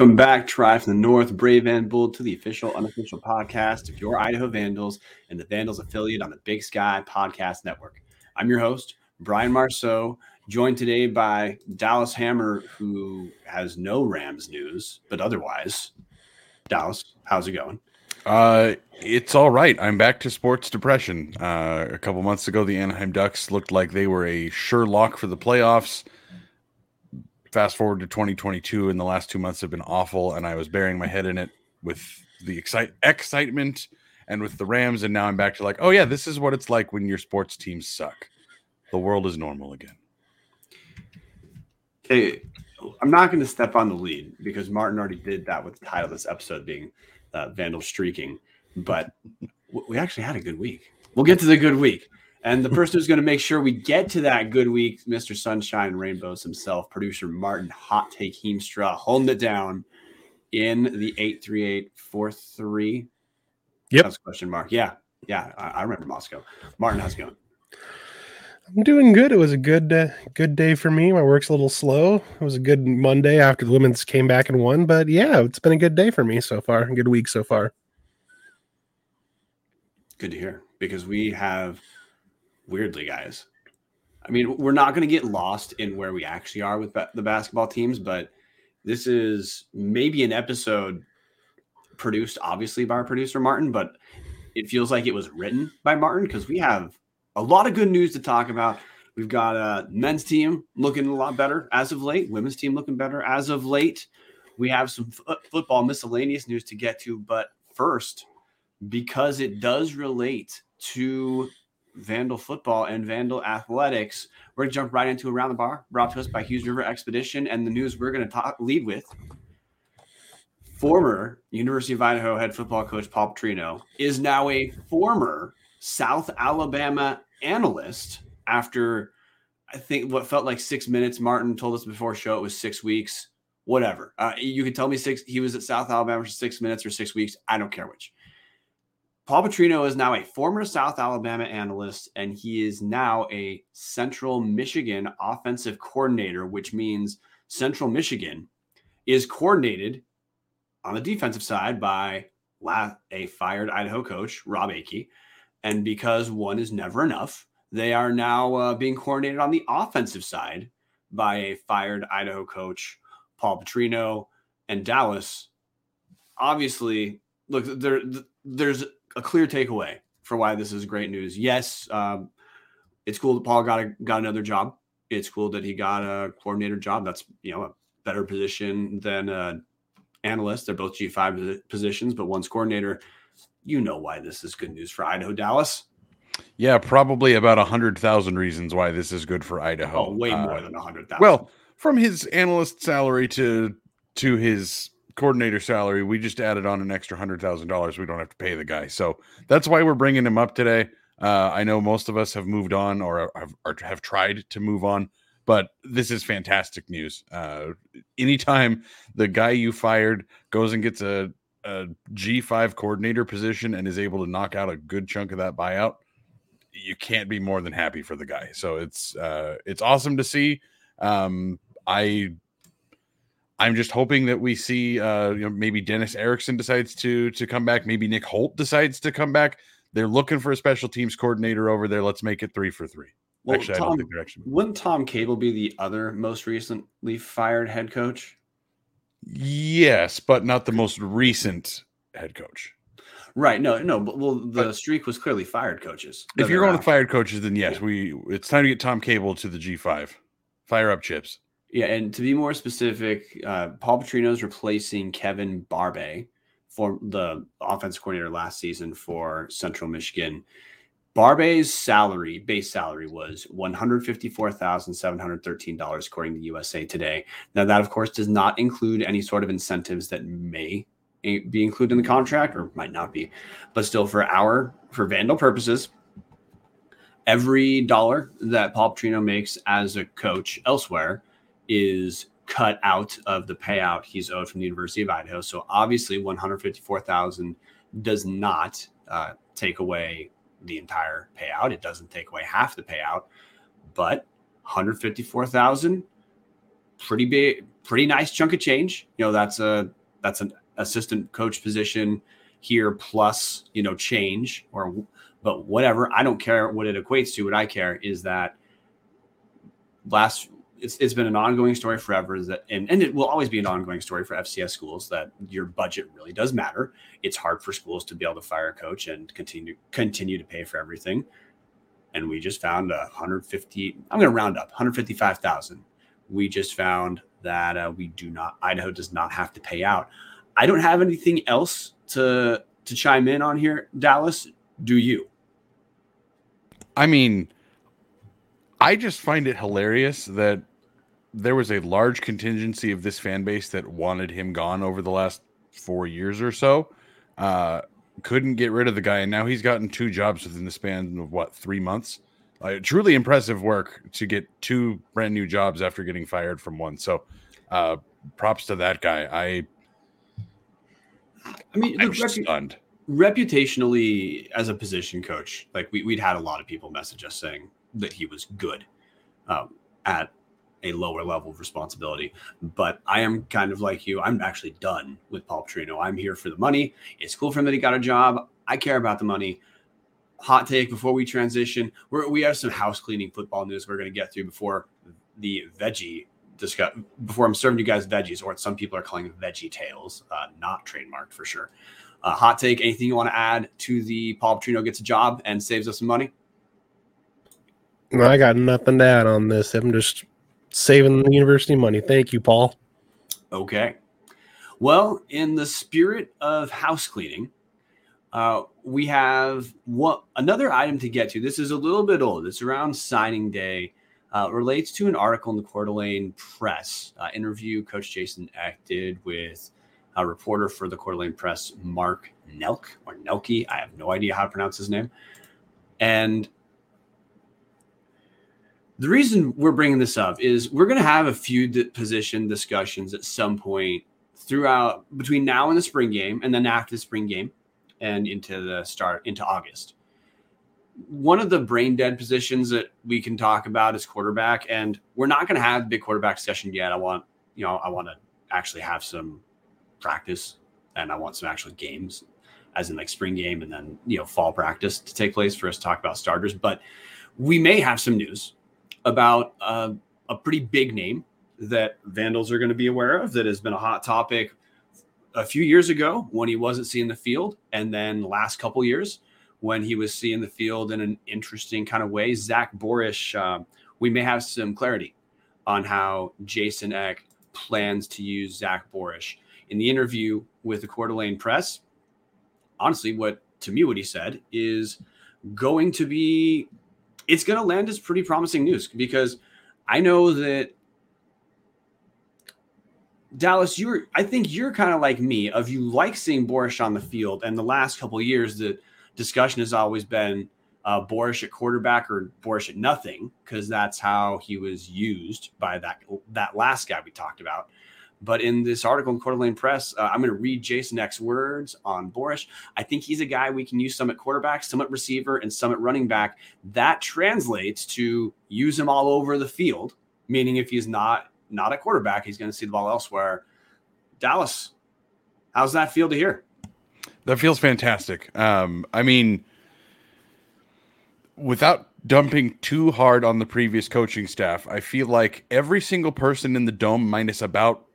Welcome back, Tribe from the North, Brave and Bold, to the official, unofficial podcast of your Idaho Vandals and the Vandals affiliate on the Big Sky Podcast Network. I'm your host, Brian Marceau, joined today by Dallas Hammer, who has no Rams news, but otherwise, Dallas, how's it going? Uh, it's all right. I'm back to sports depression. Uh, a couple months ago, the Anaheim Ducks looked like they were a sure lock for the playoffs fast forward to 2022 and the last two months have been awful and i was burying my head in it with the excite- excitement and with the rams and now i'm back to like oh yeah this is what it's like when your sports teams suck. The world is normal again. Okay i'm not going to step on the lead because martin already did that with the title of this episode being uh, vandal streaking but we actually had a good week. We'll get to the good week and the person who's going to make sure we get to that good week, Mr. Sunshine Rainbows himself, producer Martin Hot Take Heemstra, holding it down in the 83843. Yep. That's question mark. Yeah. Yeah. I, I, remember Moscow. Martin, how's it going? I'm doing good. It was a good uh, good day for me. My work's a little slow. It was a good Monday after the women's came back and won, but yeah, it's been a good day for me so far. A good week so far. Good to hear because we have weirdly, guys. I mean, we're not going to get lost in where we actually are with ba- the basketball teams, but this is maybe an episode produced, obviously, by our producer, Martin, but it feels like it was written by Martin because we have a lot of good news to talk about. We've got a men's team looking a lot better as of late, women's team looking better as of late. We have some f- uh, football miscellaneous news to get to, but first, because it does relate to Vandal football and Vandal athletics. We're going to jump right into Around the Bar, brought to us by Hughes River Expedition. And the news we're going to talk, lead with former University of Idaho head football coach Paul Petrino is now a former South Alabama analyst after I think what felt like six minutes. Martin told us before show it was six weeks. Whatever. Uh, you can tell me six. He was at South Alabama for six minutes or six weeks. I don't care which. Paul Petrino is now a former South Alabama analyst, and he is now a Central Michigan offensive coordinator, which means Central Michigan is coordinated on the defensive side by a fired Idaho coach, Robb Akey. And because one is never enough, they are now uh, being coordinated on the offensive side by a fired Idaho coach, Paul Petrino, and Dallas. Obviously, look, there, there's a clear takeaway for why this is great news. Yes, um, it's cool that Paul got a, got another job. It's cool that he got a coordinator job. That's you know a better position than an analyst. They're both G five positions, but one's coordinator. You know why this is good news for Idaho, Dallas. Yeah, probably about a hundred thousand reasons why this is good for Idaho. Oh, way more uh, than a hundred thousand. Well, from his analyst salary to to his coordinator salary, we just added on an extra hundred thousand dollars. We don't have to pay the guy, so that's why we're bringing him up today. Uh, I know most of us have moved on or have, or have tried to move on, but this is fantastic news. Uh, anytime the guy you fired goes and gets a, a G5 coordinator position and is able to knock out a good chunk of that buyout, you can't be more than happy for the guy. So it's uh, it's awesome to see. Um, I I'm just hoping that we see, uh, you know, maybe Dennis Erickson decides to to come back. Maybe Nick Holt decides to come back. They're looking for a special teams coordinator over there. Let's make it three for three. Well, actually, Tom, I don't think they're actually. Wouldn't Tom Cable be the other most recently fired head coach? Yes, but not the most recent head coach. Right. No, no. But well, the but, streak was clearly fired coaches. If you're going with fired coaches, then yes, yeah. we. It's time to get Tom Cable to the G5. Fire up chips. Yeah, and to be more specific, uh, Paul Petrino is replacing Kevin Barbay for the offense coordinator last season for Central Michigan. Barbay's salary, base salary, was one hundred fifty-four thousand seven hundred thirteen dollars, according to USA Today. Now, that of course does not include any sort of incentives that may be included in the contract or might not be, but still for our for Vandal purposes, every dollar that Paul Petrino makes as a coach elsewhere is cut out of the payout he's owed from the University of Idaho. So obviously, one hundred fifty-four thousand does not uh, take away the entire payout. It doesn't take away half the payout, but one hundred fifty-four thousand, pretty big, pretty nice chunk of change. You know, that's a that's an assistant coach position here plus you know change or but whatever. I don't care what it equates to. What I care is that last it's, it's been an ongoing story forever that and, and it will always be an ongoing story for FCS schools that your budget really does matter. It's hard for schools to be able to fire a coach and continue continue to pay for everything. And we just found a 150, I'm going to round up 155,000. We just found that uh, we do not Idaho does not have to pay out. I don't have anything else to to chime in on here, Dallas. Do you? I mean, I just find it hilarious that there was a large contingency of this fan base that wanted him gone over the last four years or so. Uh, couldn't get rid of the guy, and now he's gotten two jobs within the span of what three months. Uh, truly impressive work to get two brand new jobs after getting fired from one. So, uh, props to that guy. I, I mean, the repu- stunned. reputationally as a position coach, like we, we'd had a lot of people message us saying that he was good um, at a lower level of responsibility. But I am kind of like you. I'm actually done with Paul Petrino. I'm here for the money. It's cool for him that he got a job. I care about the money. Hot take before we transition. We're, we have some house cleaning football news we're going to get through before the veggie discuss. Before I'm serving you guys veggies, or what some people are calling veggie tails, uh, not trademarked for sure. Uh, hot take. Anything you want to add to the Paul Petrino gets a job and saves us some money? I got nothing to add on this. I'm just saving the university money. Thank you, Paul. Okay. Well, in the spirit of house cleaning, uh, we have what another item to get to. This is a little bit old. It's around signing day. Uh, relates to an article in the Coeur d'Alene Press uh, interview Coach Jason Eck did with a reporter for the Coeur d'Alene Press, Mark Nelk or Nelke. I have no idea how to pronounce his name. And the reason we're bringing this up is we're going to have a few position discussions at some point throughout between now and the spring game and then after the spring game and into the start into August. One of the brain dead positions that we can talk about is quarterback and we're not going to have big quarterback discussion yet. I want, you know, I want to actually have some practice and I want some actual games as in like spring game and then, you know, fall practice to take place for us to talk about starters, but we may have some news about uh, a pretty big name that Vandals are going to be aware of that has been a hot topic a few years ago when he wasn't seeing the field, and then last couple years when he was seeing the field in an interesting kind of way. Zach Borisch, um, we may have some clarity on how Jason Eck plans to use Zach Borisch. In the interview with the Coeur d'Alene Press, honestly, what to me what he said is going to be it's going to land as pretty promising news because I know that Dallas, you're I think you're kind of like me of you like seeing Borisch on the field, and the last couple years the discussion has always been uh, Borisch at quarterback or Borisch at nothing because that's how he was used by that that last guy we talked about. But in this article in Coeur d'Alene Press, uh, I'm going to read Jason Eck's words on Borisch. I think he's a guy we can use some at quarterback, some at receiver, and some at running back. That translates to use him all over the field, meaning if he's not not a quarterback, he's going to see the ball elsewhere. Dallas, how's that feel to hear? That feels fantastic. Um, I mean, without dumping too hard on the previous coaching staff, I feel like every single person in the dome, minus about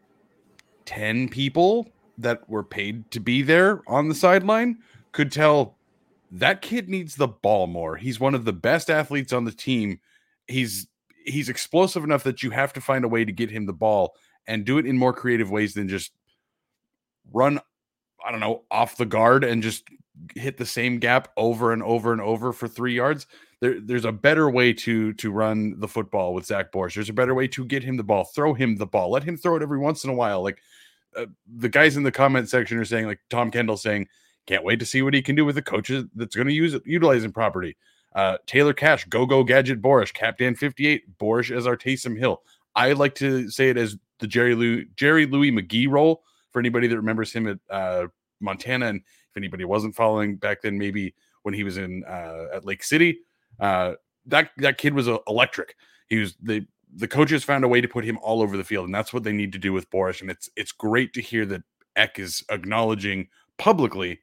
10 people that were paid to be there on the sideline, could tell that kid needs the ball more. He's one of the best athletes on the team. He's he's explosive enough that you have to find a way to get him the ball and do it in more creative ways than just run I don't know, off the guard and just hit the same gap over and over and over for three yards. There, there's a better way to to run the football with Zach Borisch. There's a better way to get him the ball, throw him the ball, let him throw it every once in a while. Like uh, the guys in the comment section are saying, like Tom Kendall saying, can't wait to see what he can do with the coaches that's going to use him property. Uh, Taylor Cash, Go Go Gadget Borisch, Captain 58, Borisch as our Taysom Hill. I like to say it as the Jerry Lou, Jerry Louie-McGee role for anybody that remembers him at uh, Montana. And if anybody wasn't following back then, maybe when he was in uh, at Lake City, uh, that that kid was uh, electric. He was the the coaches found a way to put him all over the field, and that's what they need to do with Borisch. And it's it's great to hear that Eck is acknowledging publicly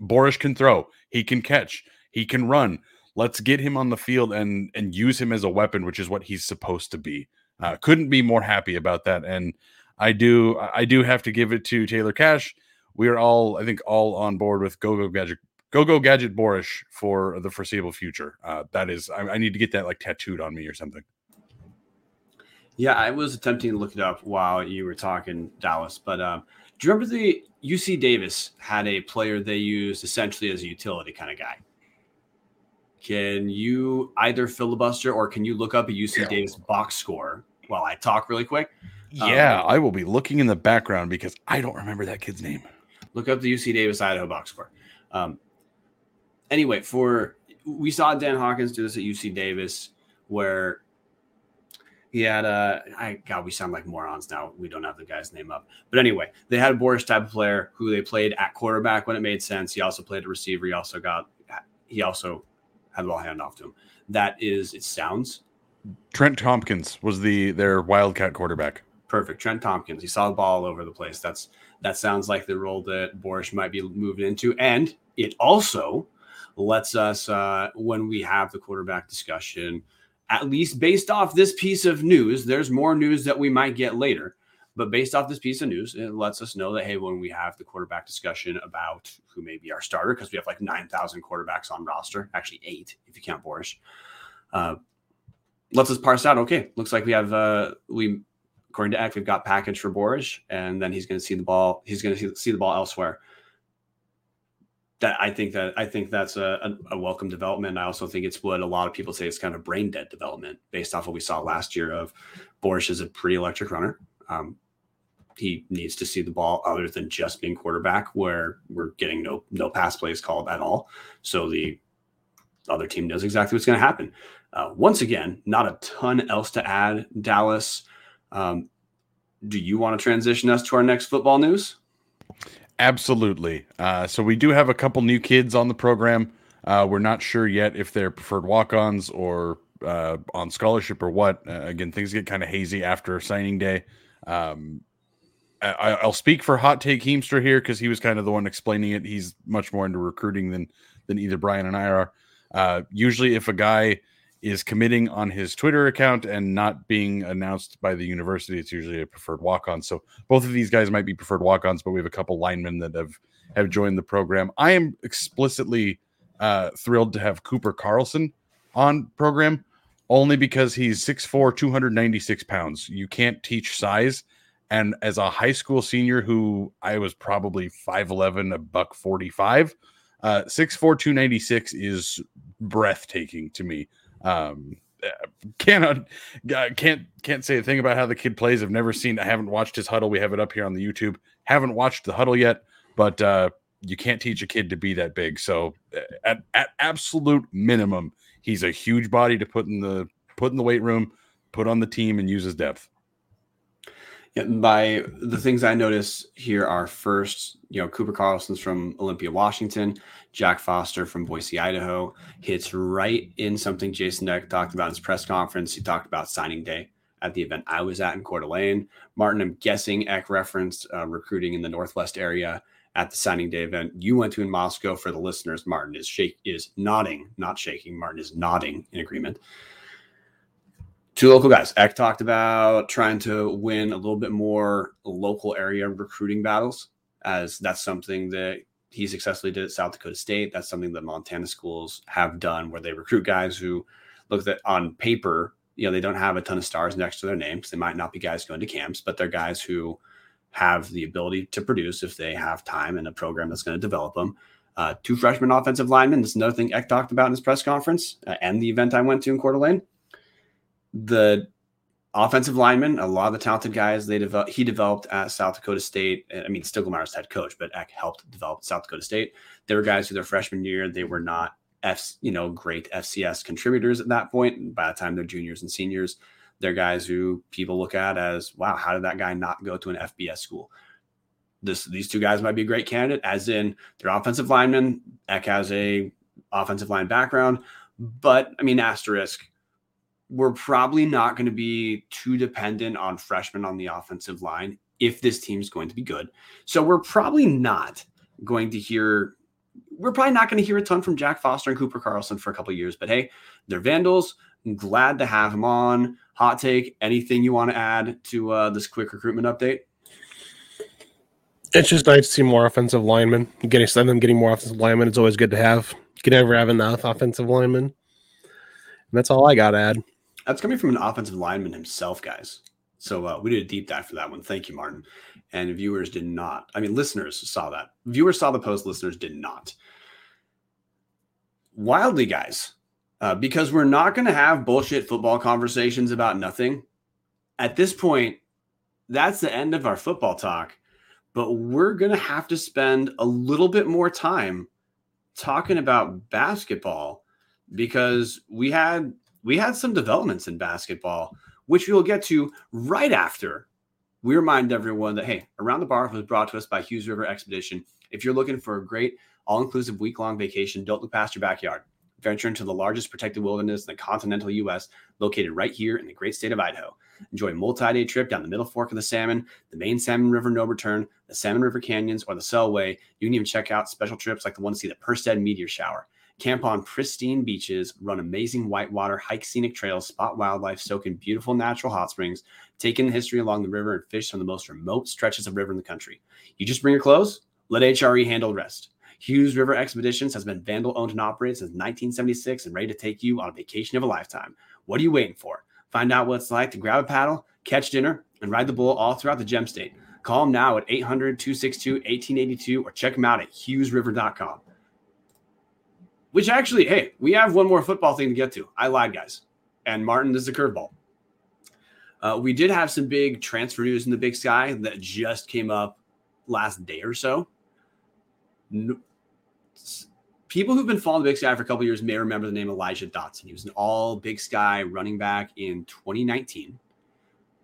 Borisch can throw, he can catch, he can run. Let's get him on the field and and use him as a weapon, which is what he's supposed to be. Uh, couldn't be more happy about that. And I do I do have to give it to Taylor Cash. We are all I think all on board with Go Go Gadget Go Go Gadget Borisch for the foreseeable future. Uh, that is I, I need to get that like tattooed on me or something. Yeah, I was attempting to look it up while you were talking, Dallas. But um, do you remember the UC Davis had a player they used essentially as a utility kind of guy? Can you either filibuster or can you look up a UC yeah. Davis box score while I talk really quick? Yeah, um, I will be looking in the background because I don't remember that kid's name. Look up the UC Davis Idaho box score. Um, anyway, for we saw Dan Hawkins do this at UC Davis, where he had a I God, we sound like morons now. We don't have the guy's name up. But anyway, they had a Borisch type of player who they played at quarterback when it made sense. He also played a receiver. He also got he also had the ball hand off to him. That is, it sounds. Trent Tompkins was the their Wildcat quarterback. Perfect. Trent Tompkins. He saw the ball all over the place. That's that sounds like the role that Borisch might be moving into. And it also lets us uh, when we have the quarterback discussion at least based off this piece of news, there's more news that we might get later. But based off this piece of news, it lets us know that, hey, when we have the quarterback discussion about who may be our starter, because we have like 9,000 quarterbacks on roster, actually eight if you count Borisch, uh, lets us parse out, okay, looks like we have, uh, we, according to Eck, we've got package for Borisch, and then he's going to see the ball, he's going to see the ball elsewhere that I think that I think that's a, a, a, welcome development. I also think it's what a lot of people say it's kind of brain dead development based off what we saw last year of Borisch is a pretty electric runner. Um, he needs to see the ball other than just being quarterback where we're getting no no pass plays called at all. So the other team knows exactly what's going to happen. Uh, once again, not a ton else to add. Dallas, um, do you want to transition us to our next football news? Absolutely. Uh, so we do have a couple new kids on the program. Uh, we're not sure yet if they're preferred walk-ons or uh, on scholarship or what. Uh, again, things get kind of hazy after signing day. Um, I, will speak for Hot Take Heemster here because he was kind of the one explaining it. He's much more into recruiting than than either Brian and I are. Uh, usually, if a guy is committing on his Twitter account and not being announced by the university. It's usually a preferred walk on. So both of these guys might be preferred walk ons, but we have a couple linemen that have have joined the program. I am explicitly uh, thrilled to have Cooper Carlson on program only because he's 6'4, 296 pounds. You can't teach size. And as a high school senior who I was probably 5'11, a buck 45, uh, 6'4, 296 is breathtaking to me. Um, cannot can't can't say a thing about how the kid plays. I've never seen. I haven't watched his huddle. We have it up here on the YouTube. Haven't watched the huddle yet, but uh, you can't teach a kid to be that big. So uh, at at absolute minimum, he's a huge body to put in the put in the weight room, put on the team, and use his depth. By the things I notice here are first, you know, Cooper Carlson's from Olympia, Washington. Jack Foster from Boise, Idaho, hits right in something Jason Eck talked about in his press conference. He talked about signing day at the event I was at in Coeur d'Alene. Martin, I'm guessing Eck referenced uh, recruiting in the Northwest area at the signing day event you went to in Moscow. For the listeners, Martin is shake is nodding, not shaking. Martin is nodding in agreement. Two local guys. Eck talked about trying to win a little bit more local area recruiting battles, as that's something that he successfully did at South Dakota State. That's something that Montana schools have done where they recruit guys who look at on paper, you know, they don't have a ton of stars next to their names. They might not be guys going to camps, but they're guys who have the ability to produce if they have time and a program that's going to develop them. Uh, two freshman offensive linemen. This is another thing Eck talked about in his press conference uh, and the event I went to in Coeur d'Alene. The offensive linemen, a lot of the talented guys they develop, he developed at South Dakota State. I mean, Stiegelmeier's head coach, but Eck helped develop South Dakota State. They were guys who their freshman year they were not F, you know, great FCS contributors at that point. And by the time they're juniors and seniors, they're guys who people look at as, wow, how did that guy not go to an FBS school? This these two guys might be a great candidate, as in they're offensive linemen. Eck has a offensive line background, but I mean, asterisk we're probably not going to be too dependent on freshmen on the offensive line if this team's going to be good. So we're probably not going to hear we're probably not going to hear a ton from Jack Foster and Cooper Carlson for a couple years, but hey, they're Vandals. I'm glad to have them on. Hot take, anything you want to add to uh, this quick recruitment update? It's just nice to see more offensive linemen. Getting them getting more offensive linemen. It's always good to have. You can never have enough offensive linemen. And that's all I got to add. That's coming from an offensive lineman himself, guys. So uh, we did a deep dive for that one. Thank you, Martin. And viewers did not. I mean, listeners saw that. Viewers saw the post. Listeners did not. Wildly, guys, uh, because we're not going to have bullshit football conversations about nothing. At this point, that's the end of our football talk. But we're going to have to spend a little bit more time talking about basketball because we had we had some developments in basketball, which we'll get to right after we remind everyone that, hey, Around the Bar was brought to us by Hughes River Expedition. If you're looking for a great all inclusive week long vacation, don't look past your backyard. Venture into the largest protected wilderness in the continental U.S., located right here in the great state of Idaho. Enjoy a multi day trip down the middle fork of the Salmon, the main Salmon River no return, the Salmon River Canyons, or the Selway. You can even check out special trips like the one to see the Perseid meteor shower. Camp on pristine beaches, run amazing whitewater, hike scenic trails, spot wildlife, soak in beautiful natural hot springs, take in the history along the river, and fish on the most remote stretches of river in the country. You just bring your clothes, let HRE handle the rest. Hughes River Expeditions has been Vandal owned and operated since 1976 and ready to take you on a vacation of a lifetime. What are you waiting for? Find out what it's like to grab a paddle, catch dinner, and ride the bull all throughout the gem state. Call them now at 800 262 1882 or check them out at hughesriver.com. Which actually, hey, we have one more football thing to get to. I lied, guys. And Martin, this is a curveball. Uh, we did have some big transfer news in the big sky that just came up last day or so. No, people who've been following the big sky for a couple years may remember the name Elijah Dotson. He was an all big sky running back in 2019.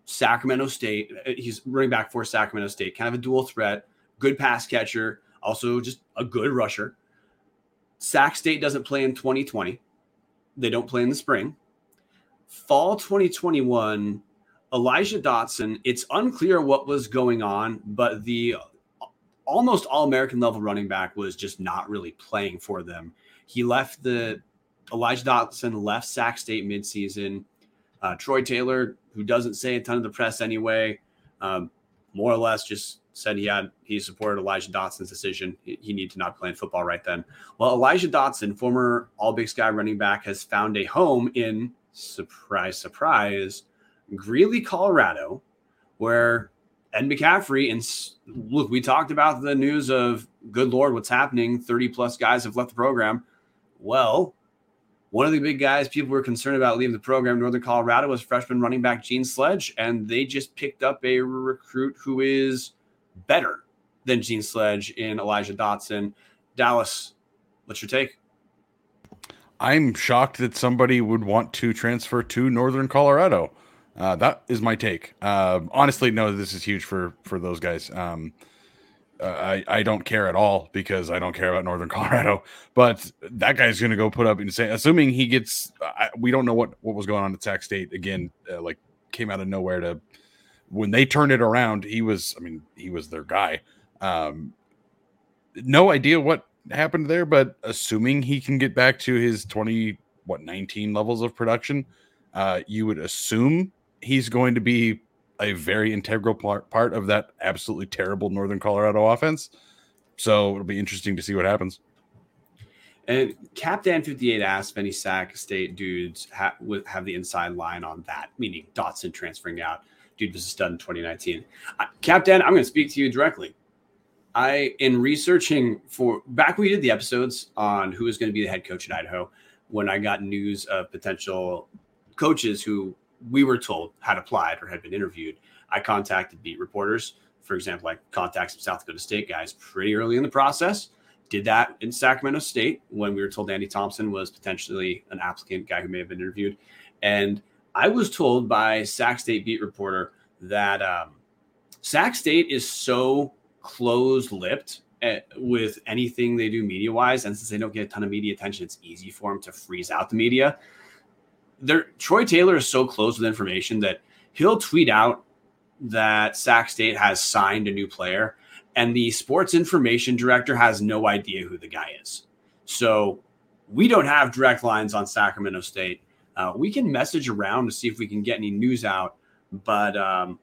Sacramento State, uh, he's running back for Sacramento State, kind of a dual threat, good pass catcher, also just a good rusher. Sac State doesn't play in 2020. They don't play in the spring. Fall 2021, Elijah Dotson, it's unclear what was going on, but the almost all American level running back was just not really playing for them. He left the Elijah Dotson left Sac State midseason. Uh, Troy Taylor, who doesn't say a ton of the press anyway, um, more or less just said he had he supported Elijah Dotson's decision. He, he needed to not play in football right then. Well, Elijah Dotson, former All Big Sky running back, has found a home in surprise, surprise, Greeley, Colorado, where Ed McCaffrey and look, we talked about the news of good lord, what's happening? Thirty plus guys have left the program. Well, one of the big guys people were concerned about leaving the program, Northern Colorado, was freshman running back Gene Sledge, and they just picked up a recruit who is better than Gene Sledge in Elijah Dotson. Dallas, what's your take? I'm shocked that somebody would want to transfer to Northern Colorado. Uh, that is my take. Uh, honestly, no, this is huge for for those guys. Um, uh, I I don't care at all because I don't care about Northern Colorado. But that guy's going to go put up insane. Assuming he gets, I, we don't know what what was going on at Sac State again. Uh, like came out of nowhere to when they turned it around, he was, I mean, he was their guy. Um, no idea what happened there, but assuming he can get back to his 20, what, 19 levels of production, uh, you would assume he's going to be a very integral part, part of that absolutely terrible Northern Colorado offense. So it'll be interesting to see what happens. And Captain 58 asked if any Sac State dudes ha- have the inside line on that, meaning Dotson transferring out dude was a stud in 2019. Uh, Captain, I'm going to speak to you directly. I, in researching for back when we did the episodes on who is going to be the head coach at Idaho, when I got news of potential coaches who we were told had applied or had been interviewed. I contacted beat reporters. For example, I contacted some South Dakota State guys pretty early in the process. Did that in Sacramento State when we were told Andy Thompson was potentially an applicant, guy who may have been interviewed. And I was told by Sac State beat reporter that um, Sac State is so closed lipped eh, with anything they do media wise. And since they don't get a ton of media attention, it's easy for them to freeze out the media. There, Troy Taylor is so close with information that he'll tweet out that Sac State has signed a new player, and the sports information director has no idea who the guy is. So we don't have direct lines on Sacramento State. Uh, we can message around to see if we can get any news out, but um,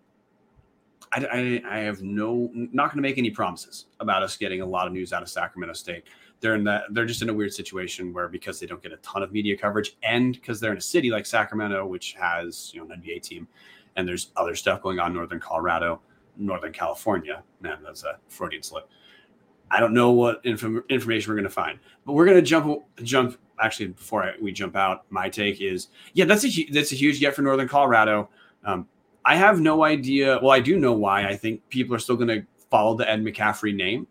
I, I, I, have no not going to make any promises about us getting a lot of news out of Sacramento State. They're in that they're just in a weird situation where because they don't get a ton of media coverage, and because they're in a city like Sacramento, which has you know an NBA team, and there's other stuff going on in Northern Colorado, Northern California. Man, that's a Freudian slip. I don't know what inf- information we're going to find, but we're going to jump jump. Actually, before I, we jump out, my take is yeah, that's a that's a huge get for Northern Colorado. Um, I have no idea. Well, I do know why. I think people are still going to follow the Ed McCaffrey name,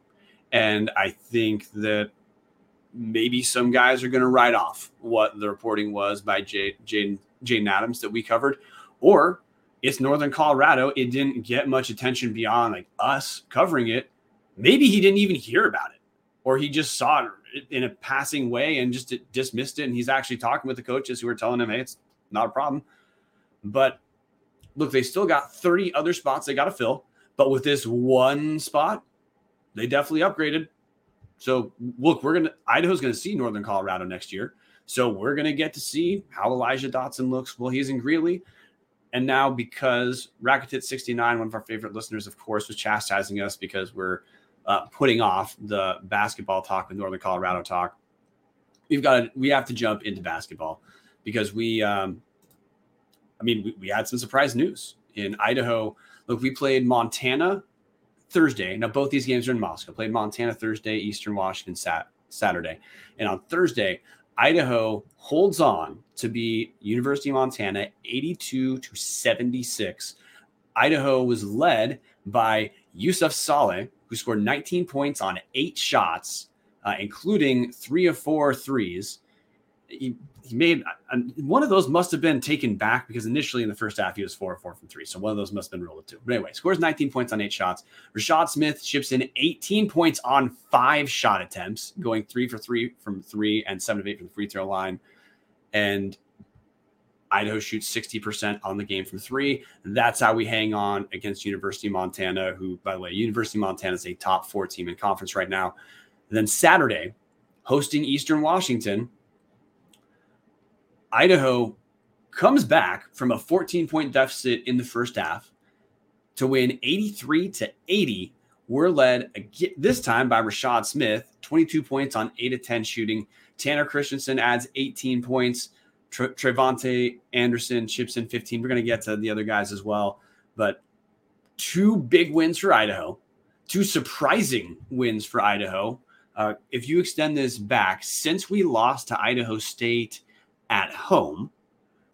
and I think that maybe some guys are going to write off what the reporting was by Jay, Jaden Adams that we covered, or it's Northern Colorado. It didn't get much attention beyond like us covering it. Maybe he didn't even hear about it, or he just saw it in a passing way and just dismissed it. And he's actually talking with the coaches who are telling him, "Hey, it's not a problem." But look, they still got 30 other spots they got to fill. But with this one spot, they definitely upgraded. So look, we're gonna Idaho's gonna see Northern Colorado next year. So we're gonna get to see how Elijah Dotson looks while he's in Greeley. And now because Rakitic69, one of our favorite listeners, of course, was chastising us because we're uh, putting off the basketball talk with Northern Colorado talk. We've got to, we have to jump into basketball because we, um, I mean, we, we had some surprise news in Idaho. Look, we played Montana Thursday. Now, both these games are in Moscow. Played Montana Thursday, Eastern Washington sat Saturday. And on Thursday, Idaho holds on to beat University of Montana 82 to 76. Idaho was led by Yusuf Saleh, who scored 19 points on eight shots, uh, including three of four threes. He, he made uh, one of those must have been taken back because initially in the first half he was four or four from three. So one of those must have been rolled too. But anyway, scores 19 points on eight shots. Rashad Smith ships in 18 points on five shot attempts, going three for three from three and seven of eight from the free throw line. And Idaho shoots 60% on the game from three. That's how we hang on against University of Montana, who, by the way, University of Montana is a top four team in conference right now. And then Saturday, hosting Eastern Washington, Idaho comes back from a 14 point deficit in the first half to win 83 to 80. We're led this time by Rashad Smith, 22 points on 8 of 10 shooting. Tanner Christensen adds 18 points. Tre- Trevante Anderson chips in 15. We're going to get to the other guys as well. But two big wins for Idaho, two surprising wins for Idaho. Uh, if you extend this back, since we lost to Idaho State at home,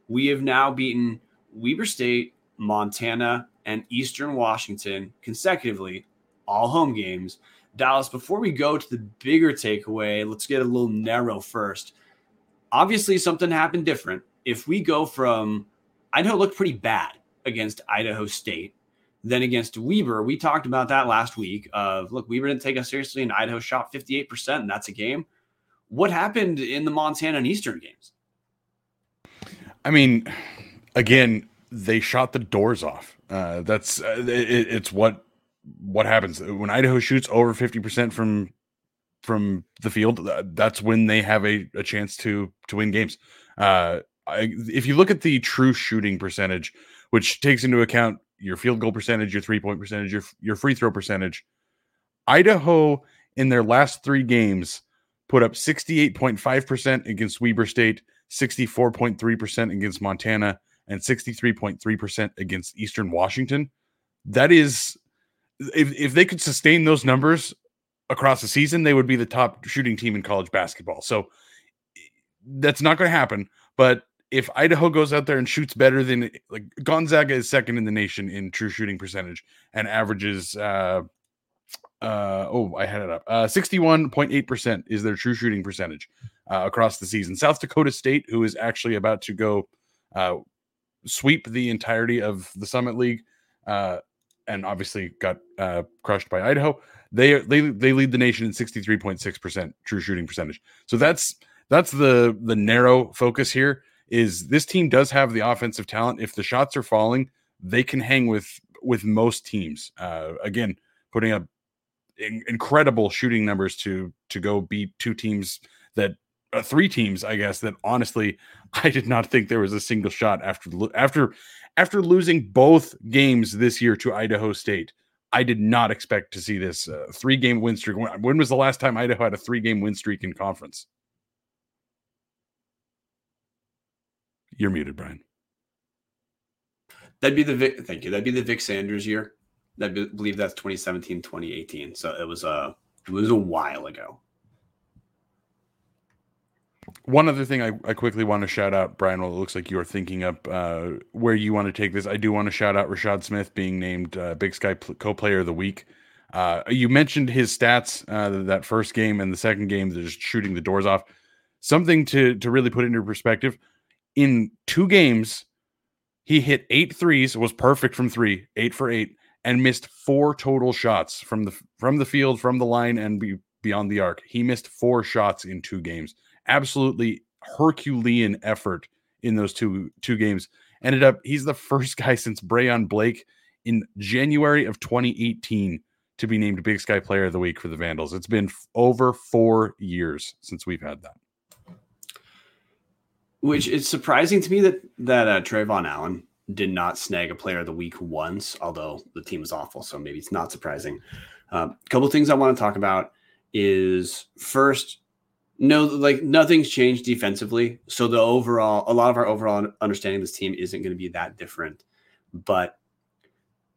we have now beaten Weber State, Montana, and Eastern Washington consecutively, all home games. Dallas, before we go to the bigger takeaway, let's get a little narrow first. Obviously, something happened different. If we go from Idaho looked pretty bad against Idaho State, then against Weber, we talked about that last week. Of look, Weber didn't take us seriously, and Idaho shot 58%, and that's a game. What happened in the Montana and Eastern games? I mean, again, they shot the doors off. Uh, that's uh, it, it's what what happens when Idaho shoots over fifty percent from from the field. Uh, that's when they have a, a chance to to win games. Uh, I, if you look at the true shooting percentage, which takes into account your field goal percentage, your three point percentage, your your free throw percentage, Idaho in their last three games put up sixty eight point five percent against Weber State, 64.3% against Montana, and 63.3% against Eastern Washington. That is, if, if they could sustain those numbers across the season, they would be the top shooting team in college basketball. So that's not going to happen. But if Idaho goes out there and shoots better than like Gonzaga is second in the nation in true shooting percentage and averages uh uh oh I had it up uh 61.8% is their true shooting percentage uh, across the season. South Dakota State, who is actually about to go uh sweep the entirety of the Summit League, uh and obviously got uh crushed by Idaho. They they they lead the nation in 63.6% true shooting percentage. So that's that's the the narrow focus here is this team does have the offensive talent. If the shots are falling, they can hang with with most teams. Uh, again, putting up in, incredible shooting numbers to to go beat two teams that uh, three teams, I guess that honestly I did not think there was a single shot after after after losing both games this year to Idaho State. I did not expect to see this uh, three game win streak. When, when was the last time Idaho had a three game win streak in conference? You're muted, Brian. That'd be the Vic, thank you. That'd be the Vic Sanders year. I believe that's 2017, 2018. So it was a it was a while ago. One other thing I, I quickly want to shout out, Brian. Well, it looks like you are thinking up uh, where you want to take this. I do want to shout out Rashad Smith being named uh, Big Sky Co-Player of the Week. Uh, you mentioned his stats uh, that first game and the second game, they're just shooting the doors off. Something to to really put into perspective in two games, he hit eight threes, was perfect from three, eight for eight, and missed four total shots from the from the field, from the line, and be, beyond the arc. He missed four shots in two games. Absolutely Herculean effort in those two two games. Ended up he's the first guy since Brayon Blake in January of 2018 to be named Big Sky Player of the Week for the Vandals. It's been over four years since we've had that. Which it's surprising to me that that uh, Trevon Allen did not snag a player of the week once, although the team is awful, so maybe it's not surprising. A uh, couple things I want to talk about is first, no, like nothing's changed defensively, so the overall, a lot of our overall understanding of this team isn't going to be that different. But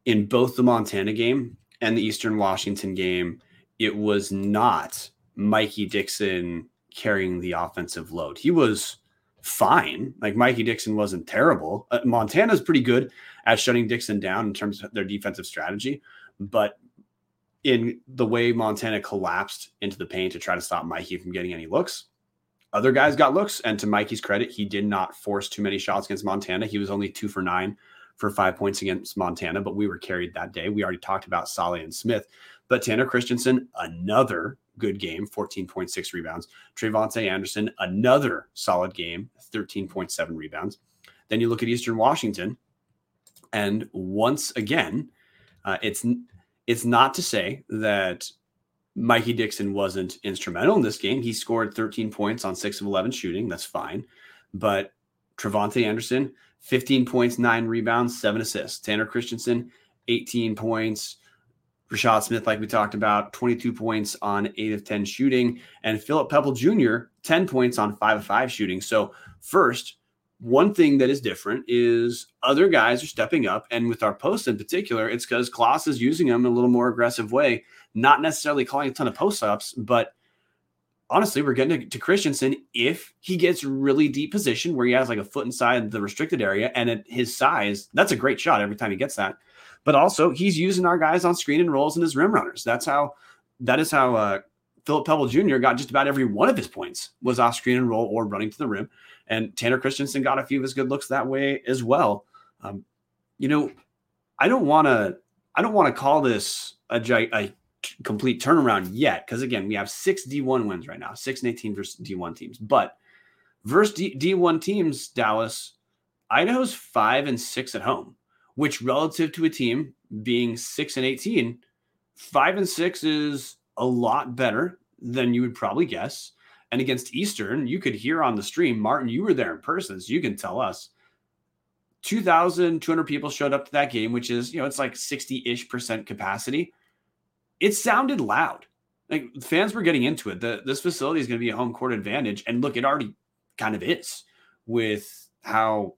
in both the Montana game and the Eastern Washington game, it was not Mikey Dixon carrying the offensive load. He was fine. Like Mikey Dixon wasn't terrible. Uh, Montana's pretty good at shutting Dixon down in terms of their defensive strategy, but in the way Montana collapsed into the paint to try to stop Mikey from getting any looks, other guys got looks. And to Mikey's credit, he did not force too many shots against Montana. He was only two for nine for five points against Montana, but we were carried that day. We already talked about Solly and Smith, but Tanner Christensen, another good game, 14.6 rebounds. Trevante Anderson, another solid game, 13.7 rebounds. Then you look at Eastern Washington, and once again, uh, it's it's not to say that Mikey Dixon wasn't instrumental in this game. He scored 13 points on six of 11 shooting. That's fine. But Trevante Anderson, 15 points, nine rebounds, seven assists. Tanner Christensen, 18 points, Rashad Smith, like we talked about, 22 points on eight of 10 shooting, and Philip Pepple Jr., 10 points on five of five shooting. So, first, one thing that is different is other guys are stepping up. And with our posts in particular, it's because Claus is using them in a little more aggressive way, not necessarily calling a ton of post ups, but honestly, we're getting to, to, Christensen if he gets really deep position where he has like a foot inside the restricted area and at his size, that's a great shot every time he gets that but also he's using our guys on screen and rolls and his rim runners. That's how that is how uh, Philip Pepple Jr. got just about every one of his points was off screen and roll or running to the rim. And Tanner Christensen got a few of his good looks that way as well. Um, you know, I don't want to I don't want to call this a, a complete turnaround yet because again we have six D1 wins right now, six and 18 versus D1 teams. But versus D, D1 teams, Dallas, Idaho's five and six at home which relative to a team being six and 18, five and six is a lot better than you would probably guess. And against Eastern, you could hear on the stream, Martin, you were there in person, so you can tell us 2,200 people showed up to that game, which is, you know, it's like 60 ish percent capacity. It sounded loud. Like fans were getting into it. The, this facility is going to be a home court advantage. And look, it already kind of is with how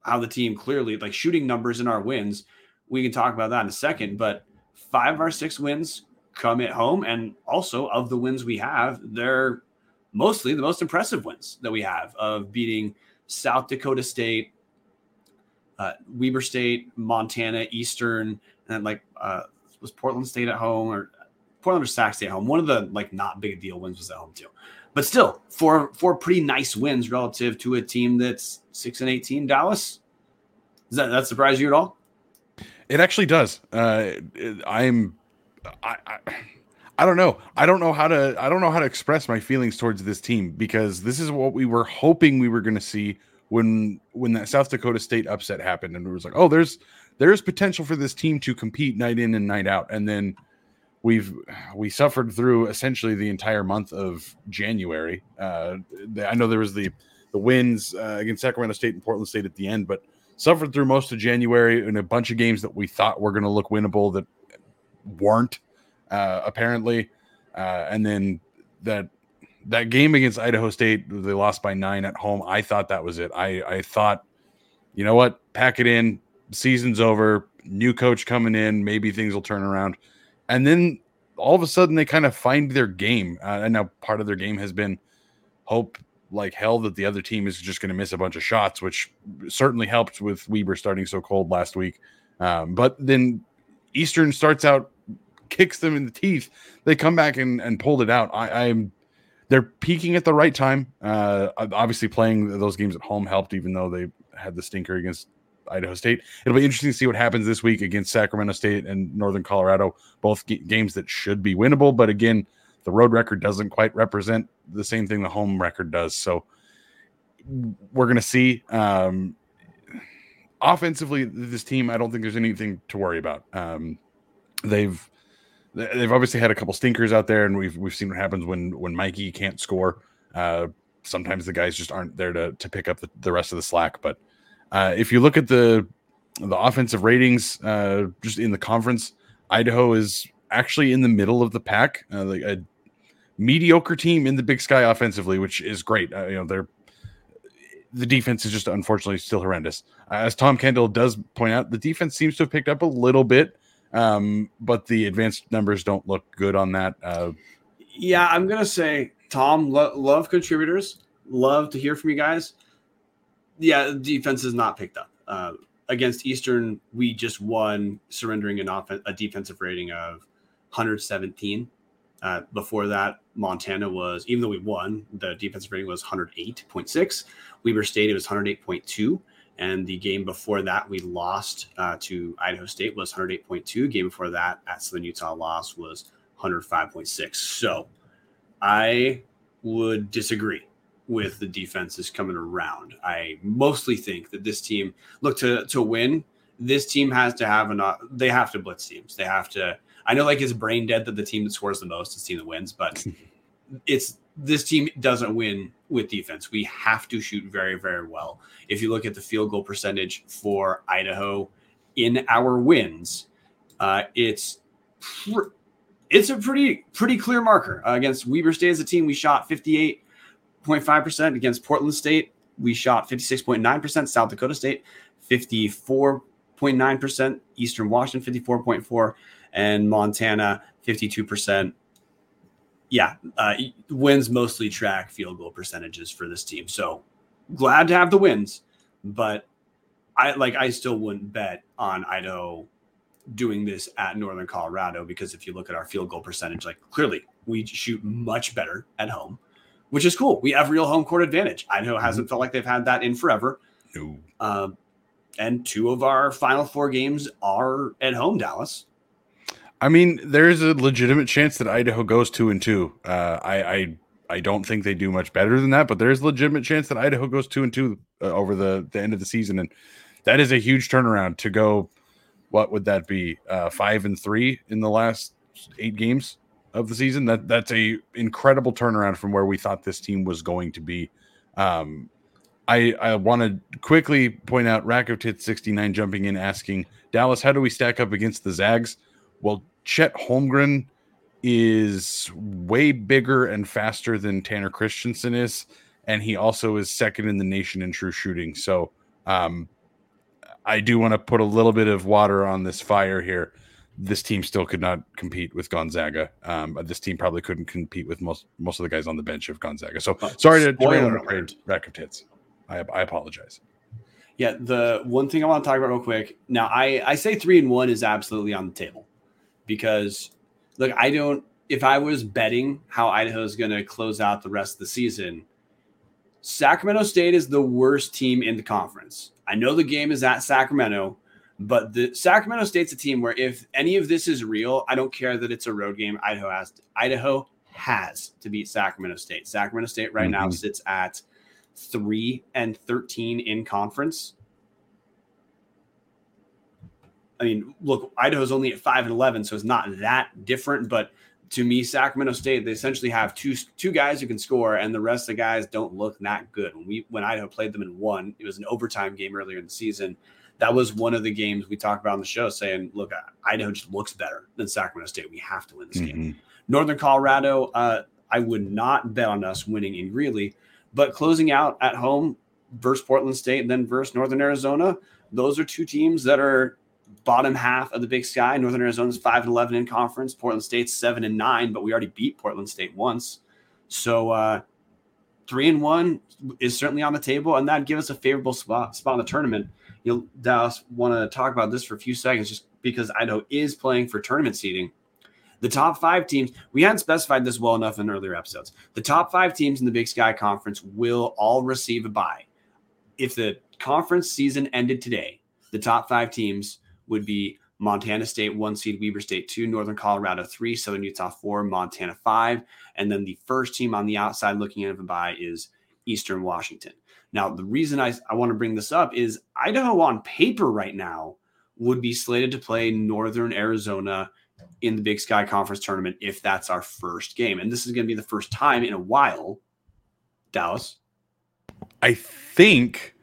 how the team clearly like shooting numbers in our wins. We can talk about that in a second, but five of our six wins come at home, and also of the wins we have, they're mostly the most impressive wins that we have of beating South Dakota State, uh, Weber State, Montana, Eastern, and like uh, was Portland State at home or Portland or Sac State at home. One of the like not big deal wins was at home too. But still, four four pretty nice wins relative to a team that's six and eighteen. Dallas. Does that that surprise you at all? It actually does. Uh, I'm, I, I, I don't know. I don't know how to. I don't know how to express my feelings towards this team because this is what we were hoping we were going to see when when that South Dakota State upset happened, and it was like, oh, there's there's potential for this team to compete night in and night out, and then we've we suffered through essentially the entire month of January. Uh, I know there was the the wins uh, against Sacramento State and Portland State at the end, but suffered through most of January in a bunch of games that we thought were going to look winnable that weren't uh, apparently, uh, and then that that game against Idaho State they lost by nine at home. I thought that was it. I I thought, you know what, pack it in. Season's over. New coach coming in. Maybe things will turn around and then all of a sudden they kind of find their game. Uh, and now part of their game has been hope like hell that the other team is just going to miss a bunch of shots, which certainly helped with Weber starting so cold last week. Um, but then Eastern starts out, kicks them in the teeth. They come back and, and pulled it out. I, I'm they're peaking at the right time. Uh, obviously, playing those games at home helped, even though they had the stinker against Idaho State. It'll be interesting to see what happens this week against Sacramento State and Northern Colorado, both g- games that should be winnable. But again, the road record doesn't quite represent the same thing the home record does. So we're going to see. Um, offensively, this team, I don't think there's anything to worry about. Um, they've they've obviously had a couple stinkers out there, and we've we've seen what happens when when Mikey can't score. Uh, sometimes the guys just aren't there to to pick up the, the rest of the slack, but uh, if you look at the the offensive ratings, uh, just in the conference, Idaho is actually in the middle of the pack, uh, like a mediocre team in the Big Sky offensively, which is great. Uh, you know, they're the defense is just unfortunately still horrendous. As Tom Kendall does point out, the defense seems to have picked up a little bit, um, but the advanced numbers don't look good on that. Uh, yeah, I'm gonna say Tom, lo- love contributors, love to hear from you guys yeah, defense is not picked up. Uh, against Eastern, we just won, surrendering an off- a defensive rating of 117. Uh, before that, Montana was, even though we won, the defensive rating was 108.6. Weber State, it was 108.2. And the game before that, we lost uh, to Idaho State was 108.2. Game before that, at Southern Utah loss was 105.6. So I would disagree with the defenses coming around. I mostly think that this team look to to win. This team has to have an. They have to blitz teams. They have to. I know like it's brain dead that the team that scores the most is the team that wins, but it's this team doesn't win with defense. We have to shoot very very well. If you look at the field goal percentage for Idaho in our wins, uh, it's. Pr- it's a pretty pretty clear marker uh, against Weber State as a team. We shot 58 56.5% against Portland State. We shot 56.9%. South Dakota State, 54.9%. Eastern Washington, 54.4%. And Montana, 52%. Yeah, uh, wins mostly track field goal percentages for this team. So glad to have the wins, but I like I still wouldn't bet on Idaho doing this at Northern Colorado because if you look at our field goal percentage, like clearly we shoot much better at home which is cool. We have real home court advantage. Idaho mm-hmm. hasn't felt like they've had that in forever. No. Um, and two of our final four games are at home, Dallas. I mean, there is a legitimate chance that Idaho goes two and two. Uh, I, I I don't think they do much better than that, but there is a legitimate chance that Idaho goes two and two uh, over the, the end of the season, and that is a huge turnaround to go. What would that be? Uh, five and three in the last eight games of the season. That that's a incredible turnaround from where we thought this team was going to be. Um, I I want to quickly point out Rakotit 69 jumping in asking Dallas, how do we stack up against the Zags? Well, Chet Holmgren is way bigger and faster than Tanner Christensen is, and he also is second in the nation in true shooting. So um, I do want to put a little bit of water on this fire here this team still could not compete with Gonzaga. Um, this team probably couldn't compete with most most of the guys on the bench of Gonzaga. So sorry to derail on trade rack of tits. I, I apologize. Yeah, the one thing I want to talk about real quick. Now, I I say three and one is absolutely on the table because look, I don't. If I was betting how Idaho is going to close out the rest of the season, Sacramento State is the worst team in the conference. I know the game is at Sacramento, but the Sacramento State's a team where if any of this is real, I don't care that it's a road game. Idaho has to, Idaho has to beat Sacramento State. Sacramento State right now Mhm. sits at three and thirteen in conference. I mean, look, Idaho's only at five and eleven, so it's not that different. But to me, Sacramento State they essentially have two two guys who can score, and the rest of the guys don't look that good. When we when Idaho played them in one, it was an overtime game earlier in the season. That was one of the games we talked about on the show, saying, "Look, Idaho just looks better than Sacramento State. We have to win this game." Mhm. Northern Colorado, uh, I would not bet on us winning in Greeley, but closing out at home versus Portland State and then versus Northern Arizona, those are two teams that are bottom half of the Big Sky. Northern Arizona's five and eleven in conference. Portland State's seven and nine, but we already beat Portland State once, so uh, three and one is certainly on the table, and that'd give us a favorable spot spot in the tournament. You'll Dallas want to talk about this for a few seconds, just because Idaho is playing for tournament seeding. The top five teams, we hadn't specified this well enough in earlier episodes. The top five teams in the Big Sky Conference will all receive a bye. If the conference season ended today, the top five teams would be Montana State, one seed, Weber State, two, Northern Colorado, three, Southern Utah, four, Montana, five. And then the first team on the outside looking at a bye is Eastern Washington. Now, the reason I, I want to bring this up is Idaho on paper right now would be slated to play Northern Arizona in the Big Sky Conference tournament if that's our first game. And this is going to be the first time in a while, Dallas. I think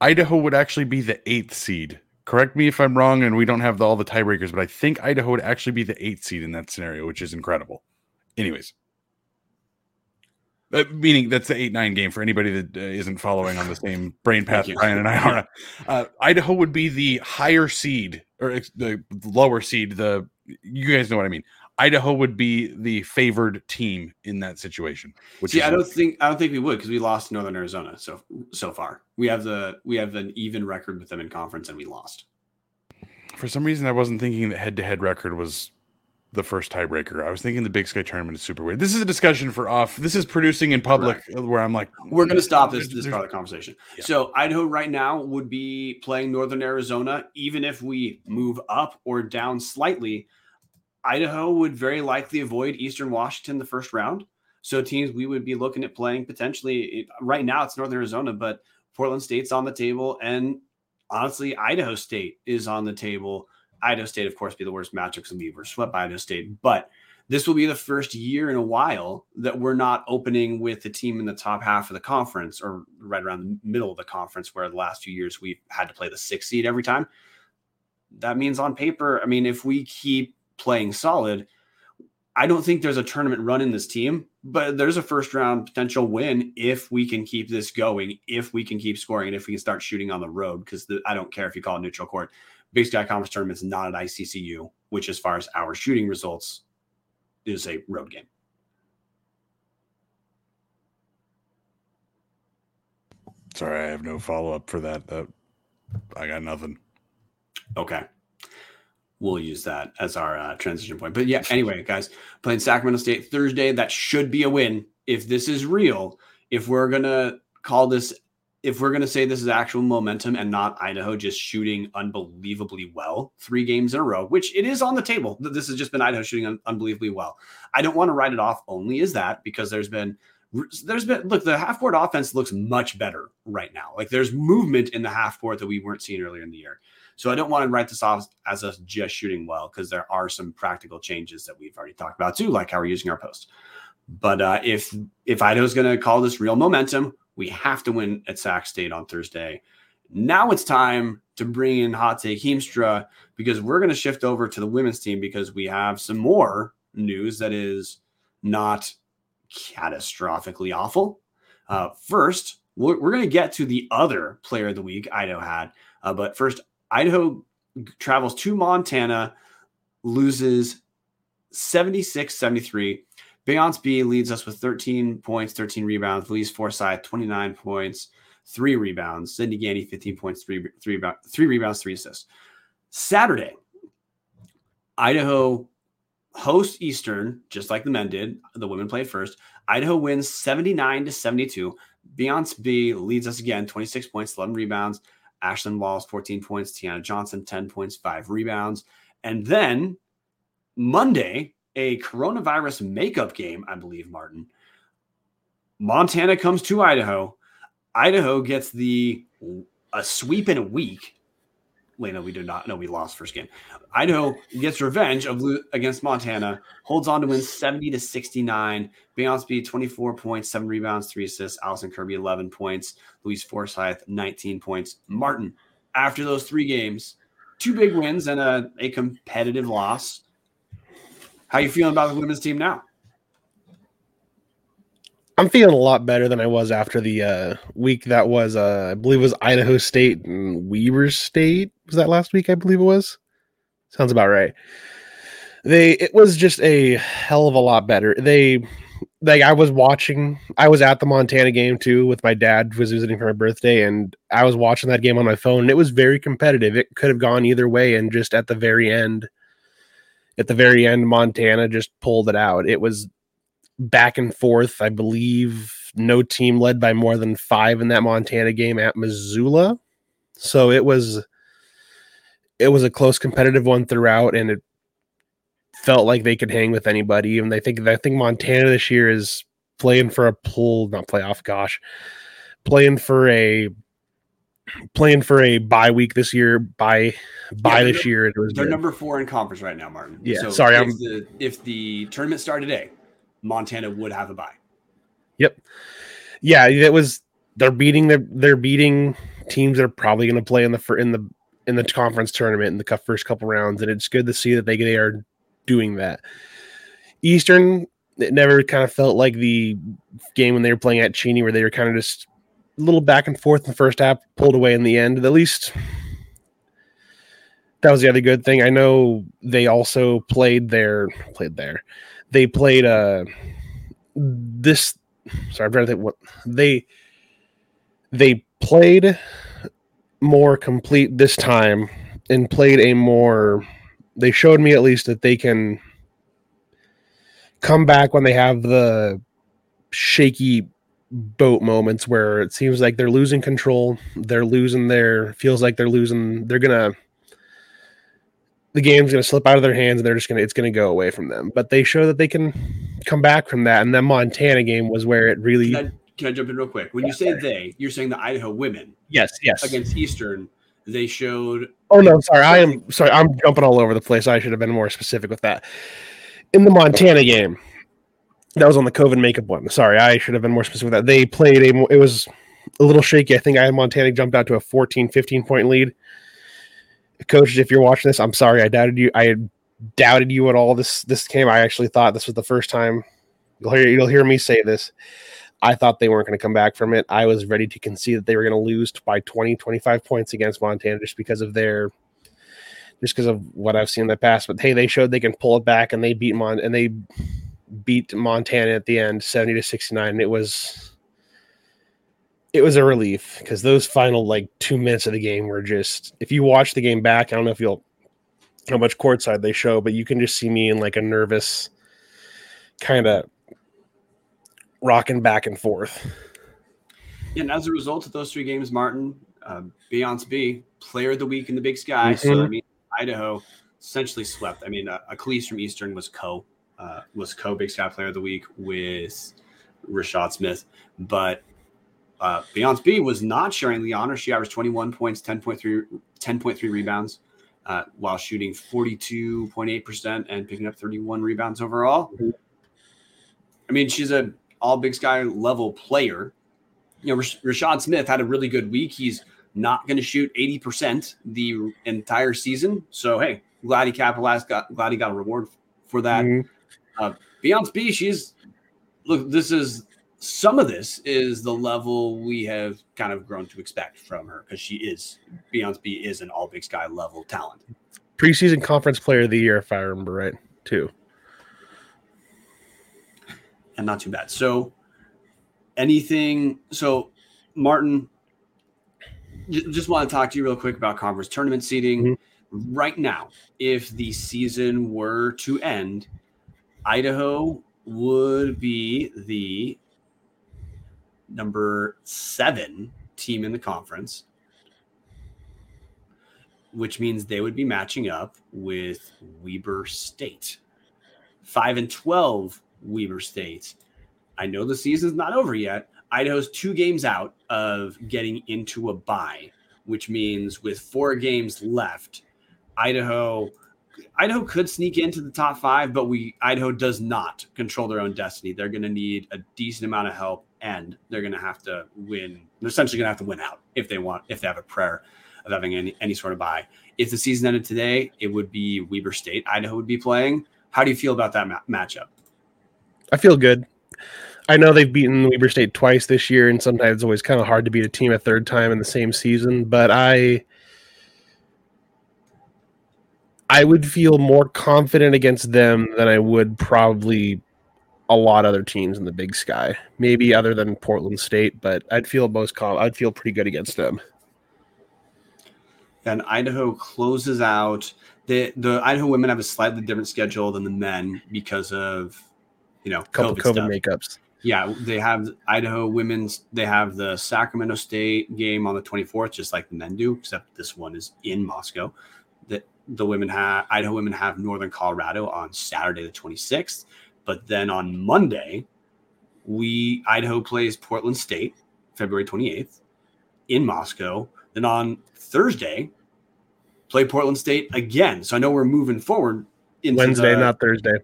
Idaho would actually be the eighth seed. Correct me if I'm wrong, and we don't have the, all the tiebreakers, but I think Idaho would actually be the eighth seed in that scenario, which is incredible. Anyways, uh, meaning that's the eight nine game for anybody that uh, isn't following on the same brain path. Brian and I are. Uh, Idaho would be the higher seed or ex- the lower seed. The you guys know what I mean. Idaho would be the favored team in that situation. Which See, I don't think I don't think we would because we lost Northern Arizona so so far. We have the we have an even record with them in conference and we lost. For some reason, I wasn't thinking the head-to-head record was the first tiebreaker. I was thinking the Big Sky tournament is super weird. This is a discussion for off. This is producing in public, uh, where I'm like, We're going to stop this this part of the conversation. Yeah. So Idaho right now would be playing Northern Arizona. Even if we move up or down slightly, Idaho would very likely avoid Eastern Washington the first round. So teams we would be looking at playing potentially right now it's Northern Arizona, but Portland State's on the table, and honestly, Idaho State is on the table. Idaho State, of course, be the worst matchup because we were swept by Idaho State, but this will be the first year in a while that we're not opening with the team in the top half of the conference or right around the middle of the conference, where the last few years we've had to play the sixth seed every time. That means on paper, I mean, if we keep playing solid, I don't think there's a tournament run in this team, but there's a first round potential win if we can keep this going, if we can keep scoring, and if we can start shooting on the road. Because I don't care if you call it neutral court. Big Sky Conference tournament's not at ICCU, which, as far as our shooting results, is a road game. sorry, I have no follow up for that. That I got nothing. Okay. We'll use that as our uh, transition point. But yeah, anyway, guys, playing Sacramento State Thursday. That should be a win. If this is real, if we're going to call this, if we're going to say this is actual momentum and not Idaho just shooting unbelievably well three games in a row, which it is on the table. This has just been Idaho shooting un- unbelievably well. I don't want to write it off only as that because there's been there's been look the half court offense looks much better right now. Like there's movement in the half court that we weren't seeing earlier in the year. So I don't want to write this off as us just shooting well because there are some practical changes that we've already talked about too, like how we're using our post. But uh, if if Idaho's going to call this real momentum, we have to win at Sac State on Thursday. Now it's time to bring in Hot Take Heemstra because we're going to shift over to the women's team because we have some more news that is not catastrophically awful. Uh, first, we're, we're going to get to the other player of the week Idaho had. Uh, but first, Idaho travels to Montana, loses 76 73. Beyonce Bea leads us with 13 points, 13 rebounds. Louise Forsyth, 29 points, three rebounds. Cindy Gandy, 15 points, three, three, three rebounds, three assists. Saturday, Idaho hosts Eastern, just like the men did. The women played first. Idaho wins 79 to 72. Beyonce Bea leads us again, 26 points, 11 rebounds. Ashlyn Walls, 14 points. Tiana Johnson, 10 points, five rebounds. And then Monday, a coronavirus makeup game, I believe, Martin. Montana comes to Idaho. Idaho gets the a sweep in a week. No, we did not. No, we lost first game. Idaho gets revenge of against Montana, holds on to win 70 to 69. Beyonce 24 points, seven rebounds, three assists. Allison Kirby 11 points. Louise Forsyth 19 points. Martin, after those three games, two big wins and a, a competitive loss. How you feeling about the women's team now? I'm feeling a lot better than I was after the uh, week that was, uh, I believe, it was Idaho State and Weber State. Was that last week? I believe it was. Sounds about right. They it was just a hell of a lot better. They like I was watching. I was at the Montana game too with my dad was visiting for my birthday, and I was watching that game on my phone. And it was very competitive. It could have gone either way, and just at the very end, at the very end, Montana just pulled it out. It was back and forth. I believe no team led by more than five in that Montana game at Missoula. So it was it was a close competitive one throughout and it felt like they could hang with anybody. And I think I think Montana this year is playing for a pull, not playoff, gosh. Playing for a playing for a bye week this year by by yeah, this year. They're good. number four in conference right now, Martin. Yeah, so sorry. If I'm, the, if the tournament started today, Montana would have a bye. Yep. Yeah, it was. They're beating their they're beating teams that are probably going to play in the in the in the conference tournament in the first couple rounds, and it's good to see that they they are doing that. Eastern, it never kind of felt like the game when they were playing at Cheney, where they were kind of just a little back and forth in the first half, pulled away in the end. At least that was the other good thing. I know they also played their played there they played uh this sorry i'm trying to think what they they played more complete this time and played a more they showed me at least that they can come back when they have the shaky boat moments where it seems like they're losing control they're losing their feels like they're losing they're gonna the game's going to slip out of their hands and they're just going to it's going to go away from them. But they show that they can come back from that. And that Montana game was where it really. Can I, can I jump in real quick? When yeah, you say sorry. they, you're saying the Idaho women. Yes, yes. Against Eastern, they showed. Oh no, sorry. I am sorry. I'm jumping all over the place. I should have been more specific with that. In the Montana game, that was on the COVID makeup one. Sorry, I should have been more specific with that. They played a. It was a little shaky. I think I had Montana jumped out to a 14, 15 point lead coaches, if you're watching this, I'm sorry I doubted you. I doubted you at all. This this came. I actually thought this was the first time you'll hear you'll hear me say this. I thought they weren't going to come back from it. I was ready to concede that they were going to lose by 20, 25 points against Montana just because of their just because of what I've seen in the past. But hey, they showed they can pull it back and they beat Mon and they beat Montana at the end 70 to 69. It was it was a relief because those final like two minutes of the game were just if you watch the game back, I don't know if you'll how much courtside they show, but you can just see me in like a nervous kind of rocking back and forth. And as a result of those three games, Martin, uh, Beyonce Bea, player of the week in the big sky. Mm-hmm. So I mean, Idaho essentially swept. I mean, uh, Achilles from Eastern was co uh, was co Big Sky Player of the Week with Rashad Smith, but uh, Beyonce Bea was not sharing the honor. She averaged 21 points, 10.3, 10.3 rebounds, uh, while shooting 42.8% and picking up 31 rebounds overall. I mean, she's a all Big Sky level player. You know, Rash- Rashad Smith had a really good week. He's not going to shoot 80% the entire season. So, hey, glad he capitalized, got, glad he got a reward for that. Mm-hmm. Uh, Beyonce Bea, she's look, this is some of this is the level we have kind of grown to expect from her because she is Beyonce Bea is an all big sky level talent. Preseason conference player of the year, if I remember right, too. And not too bad. So anything so Martin, just want to talk to you real quick about conference tournament seating. Mhm. Right now, if the season were to end, Idaho would be the number seven team in the conference, which means they would be matching up with Weber State. Five and 12 Weber State. I know the season's not over yet. Idaho's two games out of getting into a bye, which means with four games left, Idaho Idaho could sneak into the top five, but we Idaho does not control their own destiny. They're going to need a decent amount of help, and they're going to have to win. They're essentially going to have to win out if they want, if they have a prayer of having any any sort of buy. If the season ended today, it would be Weber State. Idaho would be playing. How do you feel about that ma- matchup? I feel good. I know they've beaten Weber State twice this year, and sometimes it's always kind of hard to beat a team a third time in the same season. But I, I would feel more confident against them than I would probably a lot other teams in the Big Sky. Maybe other than Portland State, but I'd feel most calm. I'd feel pretty good against them. Then Idaho closes out. The the Idaho women have a slightly different schedule than the men because of you know couple COVID, COVID, stuff. makeups. Yeah, they have Idaho women's. They have the Sacramento State game on the 24th, just like the men do, except this one is in Moscow. The women have Idaho women have Northern Colorado on Saturday the 26th, but then on Monday, we Idaho plays Portland State February 28th in Moscow. Then on Thursday, play Portland State again. So I know we're moving forward into Wednesday, the- not Thursday.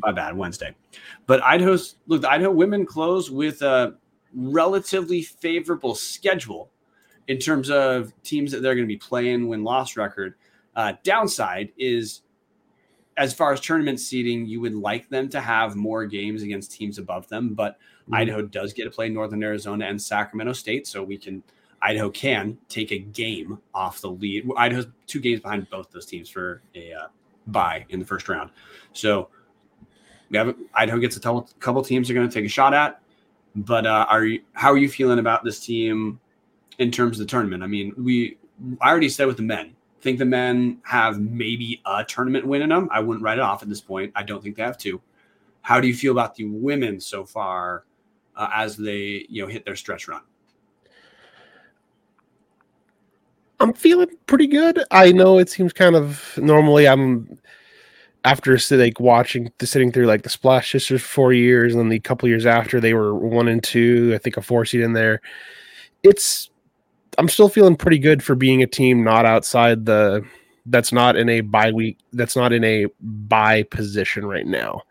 my bad wednesday but idaho's look the idaho women close with a relatively favorable schedule in terms of teams that they're going to be playing win loss record uh, downside is as far as tournament seeding you would like them to have more games against teams above them but Mhm. idaho does get to play northern arizona and sacramento state so we can idaho can take a game off the lead idaho's two games behind both those teams for a uh, bye in the first round so we have Idaho gets a couple, couple teams they're going to take a shot at. But uh, are you, how are you feeling about this team in terms of the tournament? I mean, we I already said with the men, think the men have maybe a tournament win in them. I wouldn't write it off at this point. I don't think they have two. How do you feel about the women so far uh, as they you know hit their stretch run? I'm feeling pretty good. I know it seems kind of normally I'm after like watching the sitting through like the Splash Sisters for four years, and then the couple years after they were one and two, I think a four seed in there. It's I'm still feeling pretty good for being a team not outside the that's not in a bye week that's not in a bye position right now.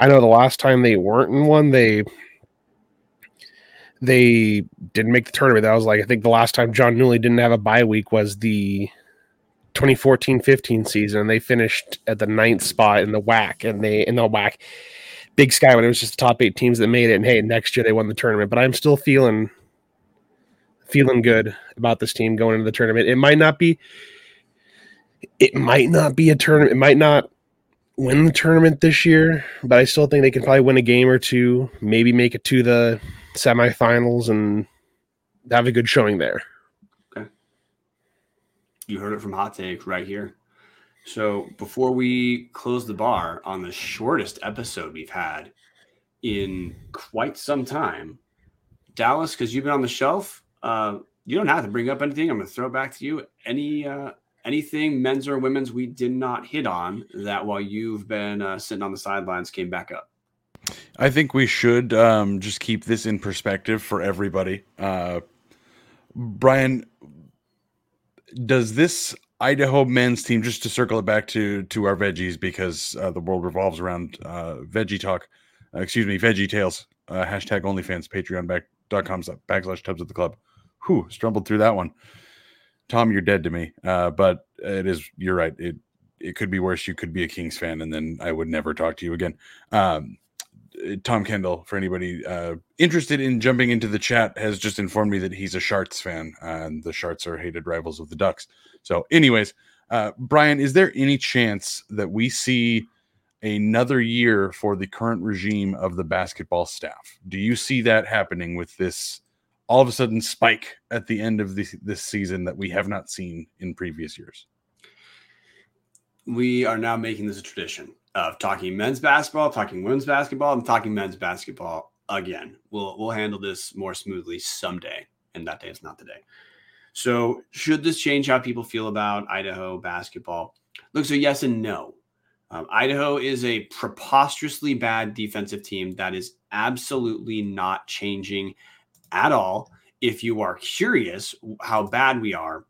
I know the last time they weren't in one, they they didn't make the tournament. That was like I think the last time Jon Newlee didn't have a bye week was the 2014-15 season. They finished at the ninth spot in the WAC, and they in the WAC Big Sky when it was just the top eight teams that made it. And hey, next year they won the tournament. But I'm still feeling feeling good about this team going into the tournament. It might not be it might not be a tournament. It might not win the tournament this year, but I still think they can probably win a game or two, maybe make it to the semifinals and have a good showing there. Okay. You heard it from Hot Take right here. So before we close the bar on the shortest episode we've had in quite some time, Dallas, because you've been on the shelf, uh, you don't have to bring up anything. I'm going to throw it back to you. Any uh, anything men's or women's we did not hit on that while you've been uh, sitting on the sidelines came back up. I think we should um, just keep this in perspective for everybody. Uh, Brian, does this Idaho men's team, just to circle it back to to our veggies, because uh, the world revolves around uh, veggie talk, uh, excuse me, veggie tales, uh, hashtag OnlyFans, Patreon back dot com backslash Tubs at the club. Whew, stumbled through that one. Tom, you're dead to me. Uh, but it is, you're right. It it could be worse. You could be a Kings fan, and then I would never talk to you again. Um, Tom Kendall, for anybody uh, interested in jumping into the chat, has just informed me that he's a Sharks fan, and the Sharks are hated rivals of the Ducks. So, anyways, uh, Brian, is there any chance that we see another year for the current regime of the basketball staff? Do you see that happening with this all of a sudden spike at the end of this this season that we have not seen in previous years. We are now making this a tradition of talking men's basketball, talking women's basketball, and talking men's basketball again. We'll we'll handle this more smoothly someday, and that day is not today. So, should this change how people feel about Idaho basketball? Look, so yes and no. Um, Idaho is a preposterously bad defensive team that is absolutely not changing at all. If you are curious how bad we are,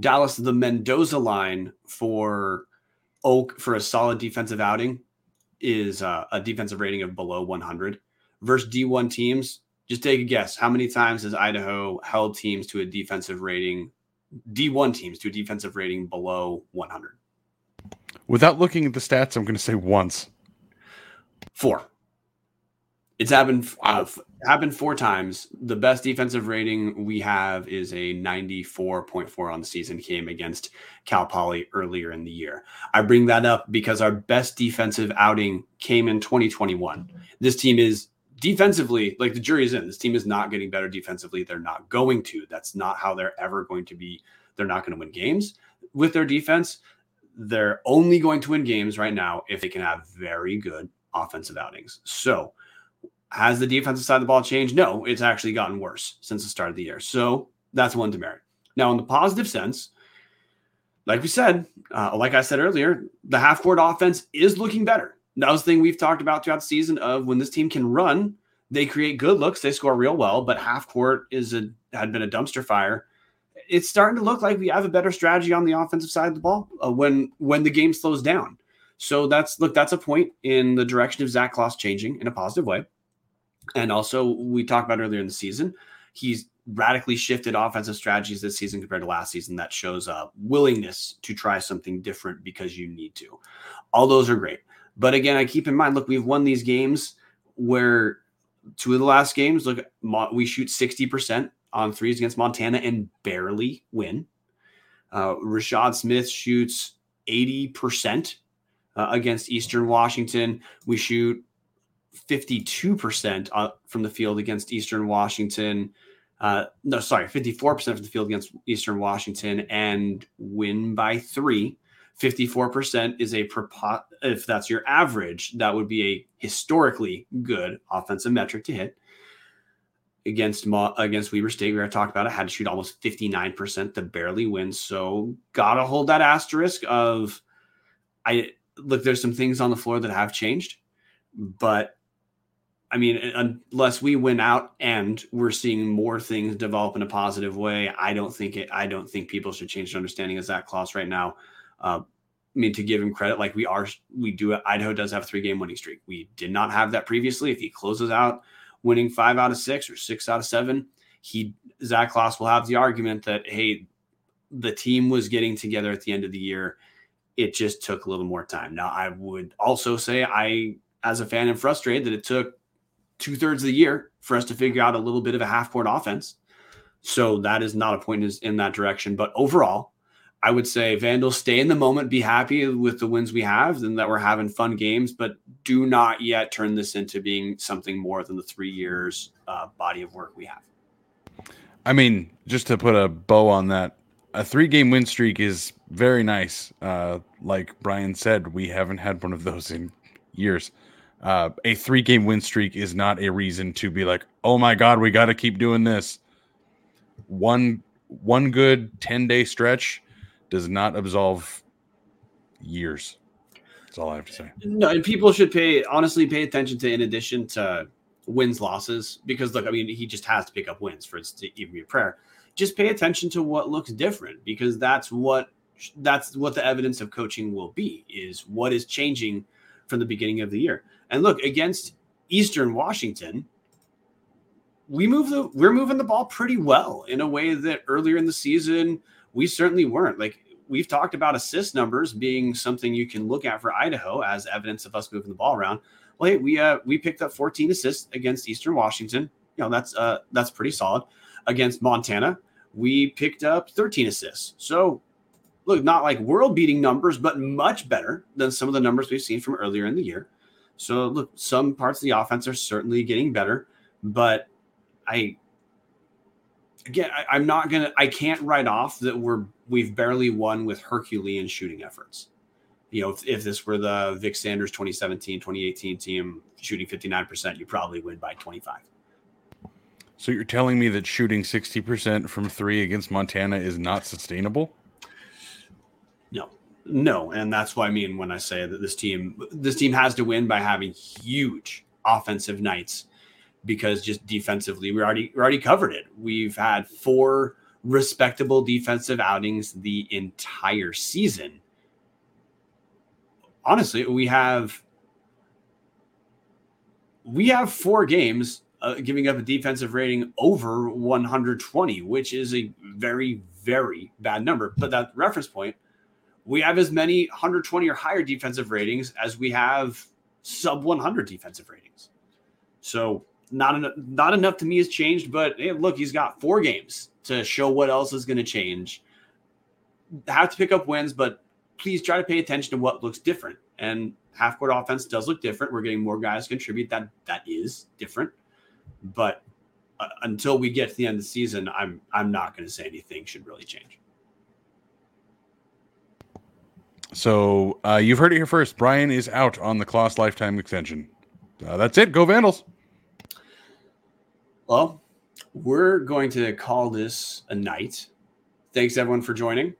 Dallas, the Mendoza line for Oak for a solid defensive outing is uh, a defensive rating of below 100 versus D1 teams. Just take a guess. How many times has Idaho held teams to a defensive rating, D1 teams to a defensive rating below 100? Without looking at the stats, I'm going to say once. Four. It's happened uh, happened four times. The best defensive rating we have is a 94.4 on the season. Came against Cal Poly earlier in the year. I bring that up because our best defensive outing came in 2021. This team is defensively like the jury is in. This team is not getting better defensively. They're not going to. That's not how they're ever going to be. They're not going to win games with their defense. They're only going to win games right now if they can have very good offensive outings. So has the defensive side of the ball changed? No, it's actually gotten worse since the start of the year. So that's one demerit. Now, in the positive sense, like we said, uh, like I said earlier, the half court offense is looking better. That was the thing we've talked about throughout the season of when this team can run, they create good looks, they score real well, but half court is a had been a dumpster fire. It's starting to look like we have a better strategy on the offensive side of the ball uh, when when the game slows down. So that's look, that's a point in the direction of Zac Claus changing in a positive way. And also, we talked about earlier in the season, he's radically shifted offensive strategies this season compared to last season. That shows a willingness to try something different because you need to. All those are great. But again, I keep in mind, look, we've won these games where two of the last games, look, we shoot 60% on threes against Montana and barely win. Uh, Rashad Smith shoots 80% uh, against Eastern Washington. We shoot 52% uh, from the field against Eastern Washington. Uh, no, sorry, 54% from the field against Eastern Washington and win by three. 54% is a, if that's your average, that would be a historically good offensive metric to hit. Against against Weber State, we already talked about it, had to shoot almost 59% to barely win. So, gotta hold that asterisk of, I look, there's some things on the floor that have changed, but I mean, unless we win out and we're seeing more things develop in a positive way, I don't think it. I don't think people should change their understanding of Zac Claus right now. Uh, I mean, to give him credit, like we are, we do. Idaho does have a three game winning streak. We did not have that previously. If he closes out winning five out of six or six out of seven, he Zac Claus will have the argument that hey, the team was getting together at the end of the year. It just took a little more time. Now, I would also say I, as a fan, am frustrated that it took two thirds of the year for us to figure out a little bit of a half court offense. So that is not a point in that direction. But overall, I would say Vandals stay in the moment, be happy with the wins we have, and that we're having fun games, but do not yet turn this into being something more than the three years uh, body of work we have. I mean, just to put a bow on that, a three game win streak is very nice. Uh, like Brian said, we haven't had one of those in years uh, a three game win streak is not a reason to be like, oh my god, we got to keep doing this. One one good ten day stretch does not absolve years. That's all I have to say. No, and people should pay honestly pay attention to in addition to wins losses because look, I mean, he just has to pick up wins for it to even be a prayer. Just pay attention to what looks different because that's what that's what the evidence of coaching will be is what is changing from the beginning of the year. And look, against Eastern Washington, we move the we're moving the ball pretty well in a way that earlier in the season we certainly weren't. Like we've talked about assist numbers being something you can look at for Idaho as evidence of us moving the ball around. Well, hey, we uh we picked up 14 assists against Eastern Washington. You know, that's uh that's pretty solid. Against Montana, we picked up 13 assists. So look, not like world beating numbers, but much better than some of the numbers we've seen from earlier in the year. So look, some parts of the offense are certainly getting better, but I again, I, am not gonna. I can't write off that we're we've barely won with Herculean shooting efforts. You know, if, if this were the Vic Sanders 2017, 2018 team shooting 59%, you probably win by 25. So you're telling me that shooting 60% from three against Montana is not sustainable? No, and that's what I mean when I say that this team this team has to win by having huge offensive nights because just defensively we already we already covered it. We've had four respectable defensive outings the entire season. Honestly, we have we have four games uh, giving up a defensive rating over 120, which is a very very bad number. But that reference point, we have as many 120 or higher defensive ratings as we have sub 100 defensive ratings. So not enough, not enough to me has changed, but hey, look, he's got four games to show what else is going to change. Have to pick up wins, but please try to pay attention to what looks different. And half court offense does look different. We're getting more guys contribute. That that is different, but uh, until we get to the end of the season, I'm I'm not going to say anything should really change. So uh, you've heard it here first. Brian is out on the Claus lifetime extension. Uh, that's it. Go Vandals. Well, we're going to call this a night. Thanks everyone for joining.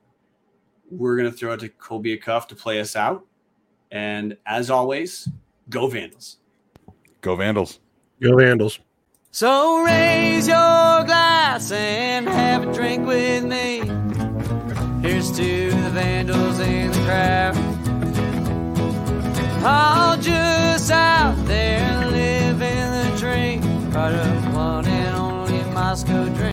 We're going to throw it to Colby Cuff to play us out. And as always, go Vandals. Go Vandals. Go Vandals. So raise your glass and have a drink with me. Here's to the Vandals in the crowd. All just out there living the dream. Right up one and only Moscow dream.